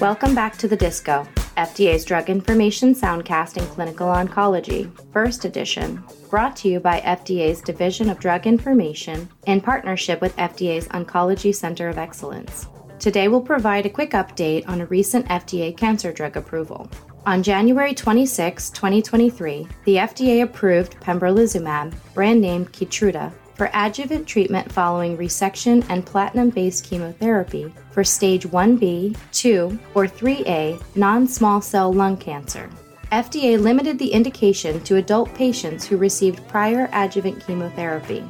Welcome back to the Disco, FDA's Drug Information Soundcast in Clinical Oncology, Burst Edition, brought to you by FDA's Division of Drug Information in partnership with FDA's Oncology Center of Excellence. Today we'll provide a quick update on a recent FDA cancer drug approval. On January 26, 2023, the FDA approved pembrolizumab, brand name Keytruda, for adjuvant treatment following resection and platinum based chemotherapy for stage 1B, 2, or 3A non small cell lung cancer. FDA limited the indication to adult patients who received prior adjuvant chemotherapy.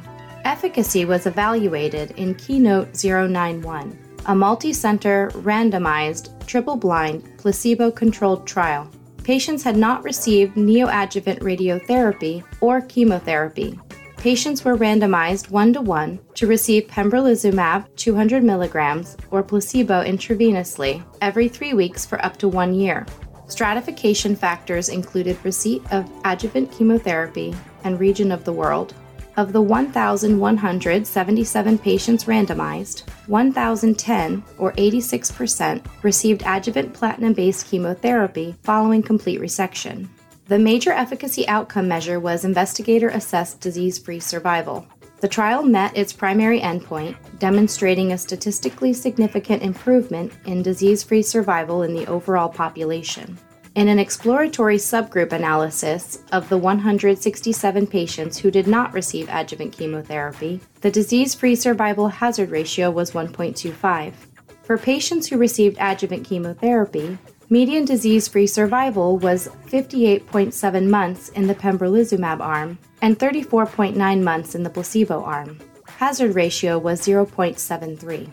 Efficacy was evaluated in Keynote 091, a multi center, randomized, triple blind, placebo controlled trial. Patients had not received neoadjuvant radiotherapy or chemotherapy patients were randomized 1 to 1 to receive pembrolizumab 200 milligrams or placebo intravenously every three weeks for up to one year. Stratification factors included receipt of adjuvant chemotherapy and region of the world. Of the 1,177 patients randomized, 1,010, or 86%, received adjuvant platinum based chemotherapy following complete resection. The major efficacy outcome measure was investigator assessed disease free survival. The trial met its primary endpoint, demonstrating a statistically significant improvement in disease free survival in the overall population. In an exploratory subgroup analysis of the 167 patients who did not receive adjuvant chemotherapy, the disease free survival hazard ratio was 1.25. For patients who received adjuvant chemotherapy, Median disease free survival was 58.7 months in the pembrolizumab arm and 34.9 months in the placebo arm. Hazard ratio was 0.73.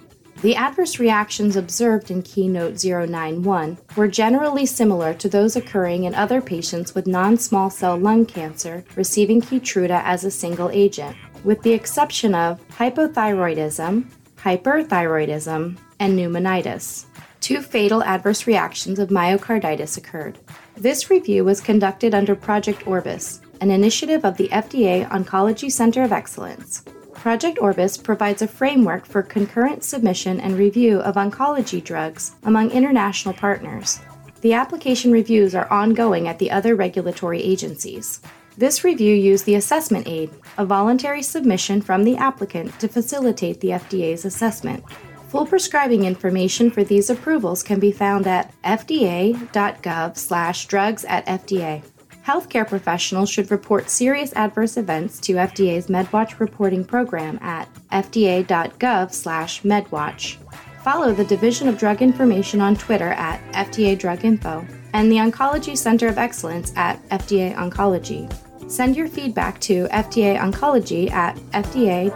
The adverse reactions observed in Keynote 091 were generally similar to those occurring in other patients with non small cell lung cancer receiving Keytruda as a single agent, with the exception of hypothyroidism, hyperthyroidism, and pneumonitis two fatal adverse reactions of myocarditis occurred. This review was conducted under Project Orbis, an initiative of the FDA Oncology Center of Excellence. Project Orbis provides a framework for concurrent submission and review of oncology drugs among international partners. The application reviews are ongoing at the other regulatory agencies. This review used the assessment aid, a voluntary submission from the applicant to facilitate the FDA's assessment. Full prescribing information for these approvals can be found at fda.gov/drugs at FDA. Healthcare professionals should report serious adverse events to FDA's MedWatch reporting program at fda.gov/medwatch. Follow the Division of Drug Information on Twitter at FDA Drug Info and the Oncology Center of Excellence at FDA Oncology. Send your feedback to FDA Oncology at fda.hhs.gov.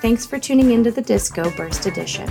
Thanks for tuning into the Disco Burst Edition.